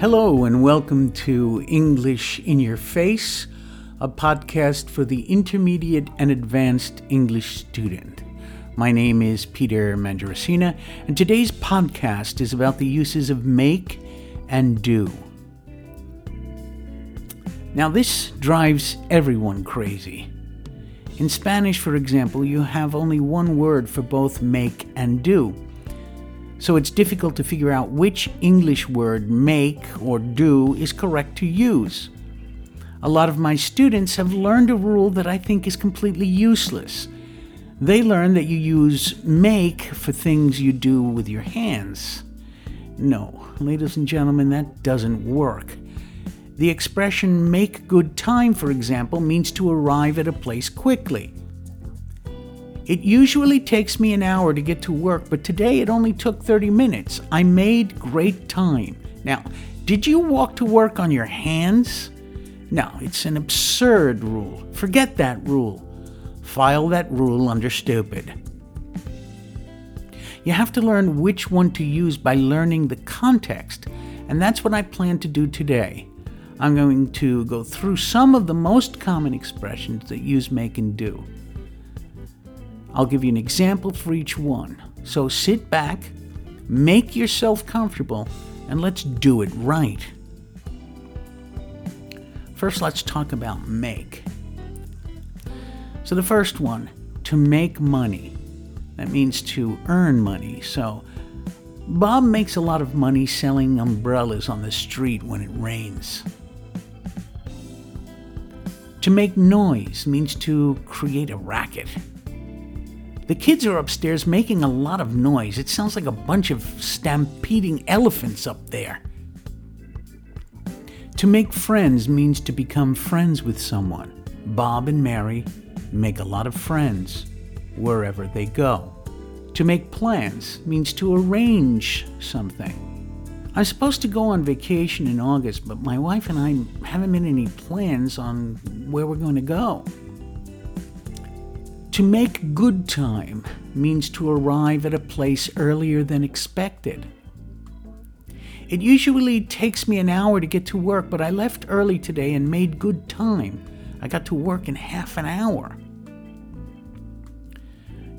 Hello, and welcome to English in Your Face, a podcast for the intermediate and advanced English student. My name is Peter Mandaracina, and today's podcast is about the uses of make and do. Now, this drives everyone crazy. In Spanish, for example, you have only one word for both make and do so it's difficult to figure out which English word make or do is correct to use. A lot of my students have learned a rule that I think is completely useless. They learn that you use make for things you do with your hands. No, ladies and gentlemen, that doesn't work. The expression make good time, for example, means to arrive at a place quickly. It usually takes me an hour to get to work, but today it only took 30 minutes. I made great time. Now, did you walk to work on your hands? No, it's an absurd rule. Forget that rule. File that rule under stupid. You have to learn which one to use by learning the context, and that's what I plan to do today. I'm going to go through some of the most common expressions that use make and do. I'll give you an example for each one. So sit back, make yourself comfortable, and let's do it right. First, let's talk about make. So, the first one, to make money. That means to earn money. So, Bob makes a lot of money selling umbrellas on the street when it rains. To make noise means to create a racket. The kids are upstairs making a lot of noise. It sounds like a bunch of stampeding elephants up there. To make friends means to become friends with someone. Bob and Mary make a lot of friends wherever they go. To make plans means to arrange something. I'm supposed to go on vacation in August, but my wife and I haven't made any plans on where we're going to go. To make good time means to arrive at a place earlier than expected. It usually takes me an hour to get to work, but I left early today and made good time. I got to work in half an hour.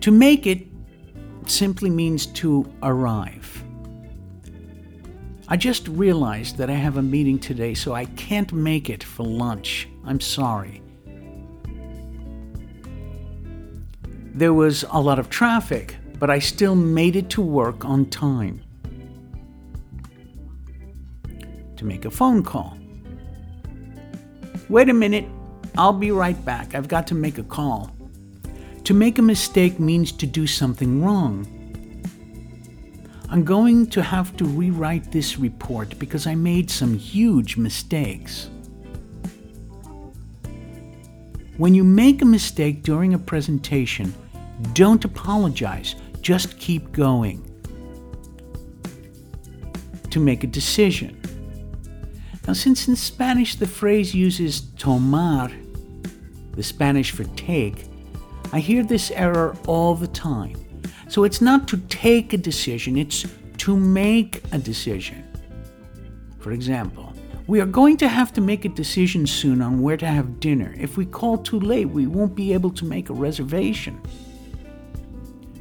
To make it simply means to arrive. I just realized that I have a meeting today, so I can't make it for lunch. I'm sorry. There was a lot of traffic, but I still made it to work on time. To make a phone call. Wait a minute, I'll be right back. I've got to make a call. To make a mistake means to do something wrong. I'm going to have to rewrite this report because I made some huge mistakes. When you make a mistake during a presentation, don't apologize, just keep going. To make a decision. Now, since in Spanish the phrase uses tomar, the Spanish for take, I hear this error all the time. So it's not to take a decision, it's to make a decision. For example, we are going to have to make a decision soon on where to have dinner. If we call too late, we won't be able to make a reservation.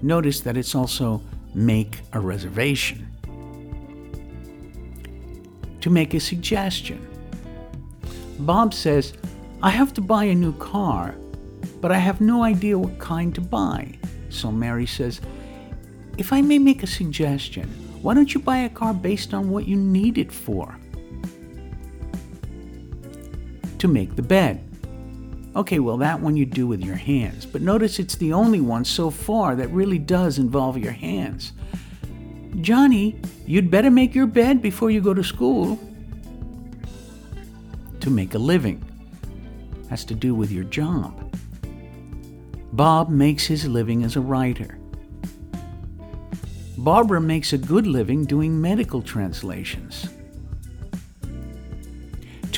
Notice that it's also make a reservation. To make a suggestion. Bob says, I have to buy a new car, but I have no idea what kind to buy. So Mary says, If I may make a suggestion, why don't you buy a car based on what you need it for? To make the bed. Okay, well, that one you do with your hands. But notice it's the only one so far that really does involve your hands. Johnny, you'd better make your bed before you go to school. To make a living has to do with your job. Bob makes his living as a writer. Barbara makes a good living doing medical translations.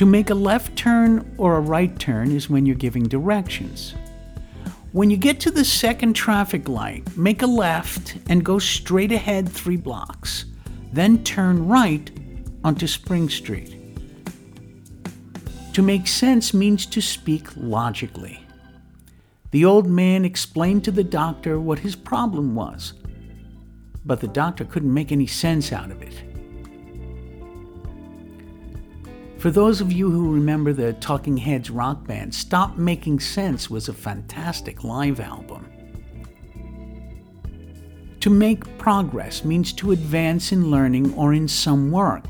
To make a left turn or a right turn is when you're giving directions. When you get to the second traffic light, make a left and go straight ahead three blocks. Then turn right onto Spring Street. To make sense means to speak logically. The old man explained to the doctor what his problem was, but the doctor couldn't make any sense out of it. For those of you who remember the Talking Heads rock band, Stop Making Sense was a fantastic live album. To make progress means to advance in learning or in some work.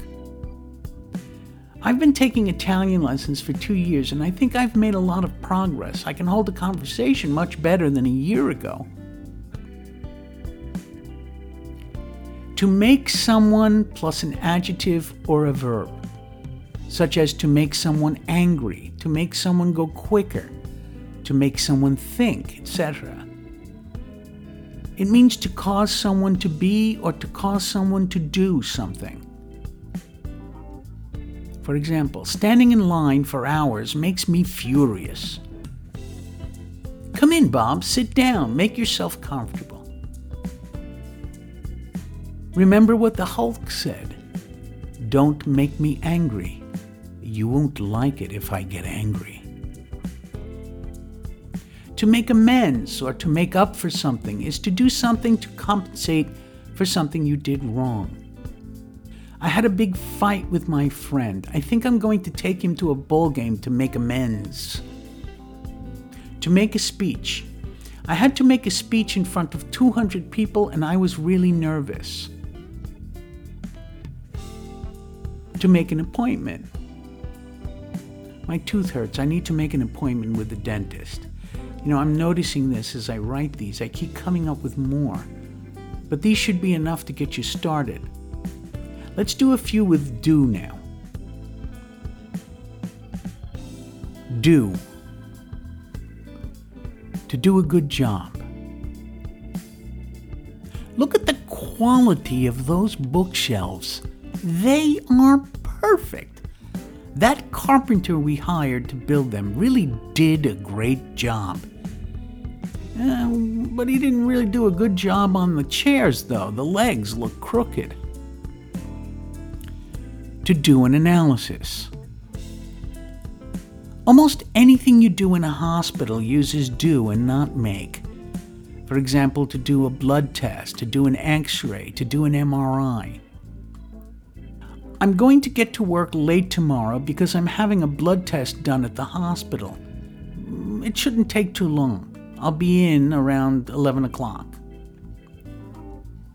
I've been taking Italian lessons for two years and I think I've made a lot of progress. I can hold a conversation much better than a year ago. To make someone plus an adjective or a verb such as to make someone angry, to make someone go quicker, to make someone think, etc. It means to cause someone to be or to cause someone to do something. For example, standing in line for hours makes me furious. Come in, Bob, sit down, make yourself comfortable. Remember what the Hulk said Don't make me angry. You won't like it if I get angry. To make amends or to make up for something is to do something to compensate for something you did wrong. I had a big fight with my friend. I think I'm going to take him to a ball game to make amends. To make a speech. I had to make a speech in front of 200 people and I was really nervous. To make an appointment. My tooth hurts. I need to make an appointment with the dentist. You know, I'm noticing this as I write these. I keep coming up with more. But these should be enough to get you started. Let's do a few with do now. Do. To do a good job. Look at the quality of those bookshelves. They are perfect. That carpenter we hired to build them really did a great job. Uh, but he didn't really do a good job on the chairs, though. The legs look crooked. To do an analysis. Almost anything you do in a hospital uses do and not make. For example, to do a blood test, to do an x ray, to do an MRI. I'm going to get to work late tomorrow because I'm having a blood test done at the hospital. Mm, it shouldn't take too long. I'll be in around 11 o'clock.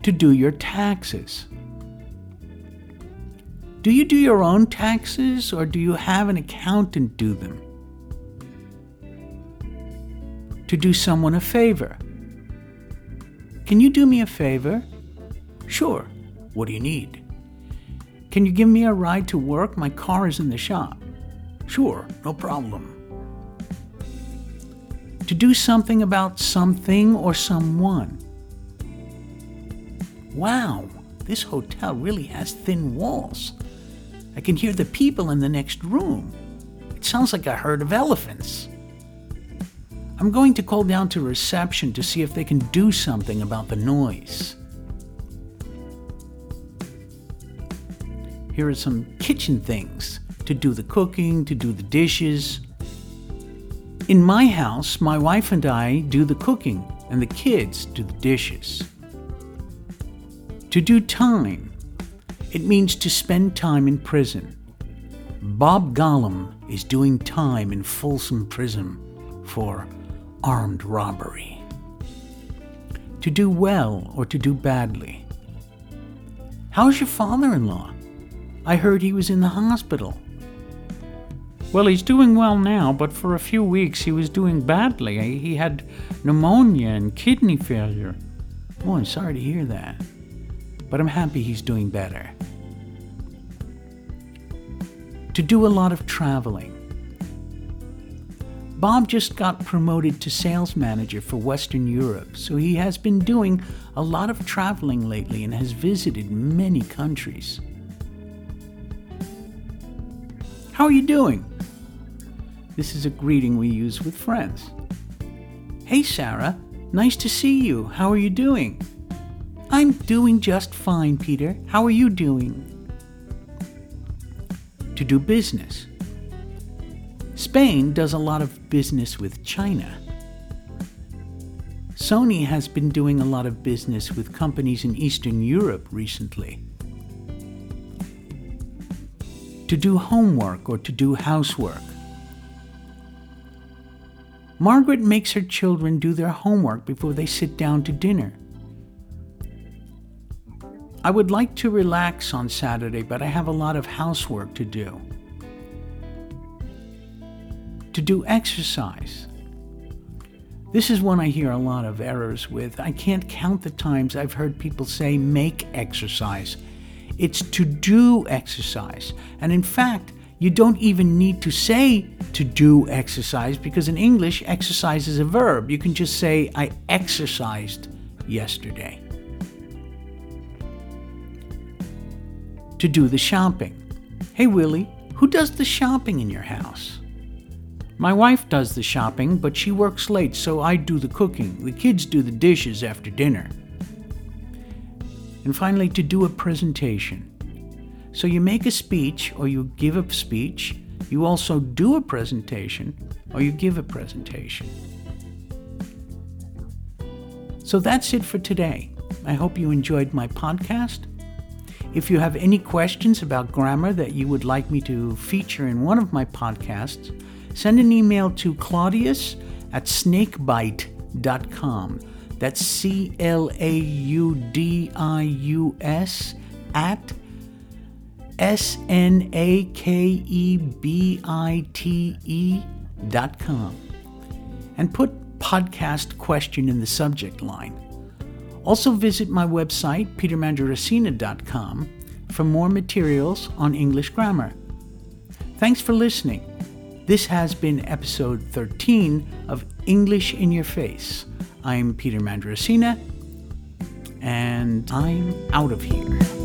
To do your taxes. Do you do your own taxes or do you have an accountant do them? To do someone a favor. Can you do me a favor? Sure. What do you need? Can you give me a ride to work? My car is in the shop. Sure, no problem. To do something about something or someone. Wow, this hotel really has thin walls. I can hear the people in the next room. It sounds like a herd of elephants. I'm going to call down to reception to see if they can do something about the noise. Here are some kitchen things to do the cooking, to do the dishes. In my house, my wife and I do the cooking, and the kids do the dishes. To do time, it means to spend time in prison. Bob Gollum is doing time in Folsom Prison for armed robbery. To do well or to do badly. How's your father in law? I heard he was in the hospital. Well, he's doing well now, but for a few weeks he was doing badly. He had pneumonia and kidney failure. Oh, I'm sorry to hear that. But I'm happy he's doing better. To do a lot of traveling. Bob just got promoted to sales manager for Western Europe, so he has been doing a lot of traveling lately and has visited many countries. How are you doing? This is a greeting we use with friends. Hey, Sarah, nice to see you. How are you doing? I'm doing just fine, Peter. How are you doing? to do business. Spain does a lot of business with China. Sony has been doing a lot of business with companies in Eastern Europe recently. To do homework or to do housework. Margaret makes her children do their homework before they sit down to dinner. I would like to relax on Saturday, but I have a lot of housework to do. To do exercise. This is one I hear a lot of errors with. I can't count the times I've heard people say make exercise. It's to do exercise. And in fact, you don't even need to say to do exercise because in English, exercise is a verb. You can just say, I exercised yesterday. To do the shopping. Hey, Willie, who does the shopping in your house? My wife does the shopping, but she works late, so I do the cooking. The kids do the dishes after dinner. And finally, to do a presentation. So you make a speech or you give a speech, you also do a presentation or you give a presentation. So that's it for today. I hope you enjoyed my podcast. If you have any questions about grammar that you would like me to feature in one of my podcasts, send an email to Claudius at snakebite.com. That's C L A U D I U S at S N A K E B I T E dot com. And put podcast question in the subject line. Also visit my website, petermandrasina.com, for more materials on English grammar. Thanks for listening. This has been episode 13 of English in Your Face. I'm Peter Mandrasina, and I'm out of here.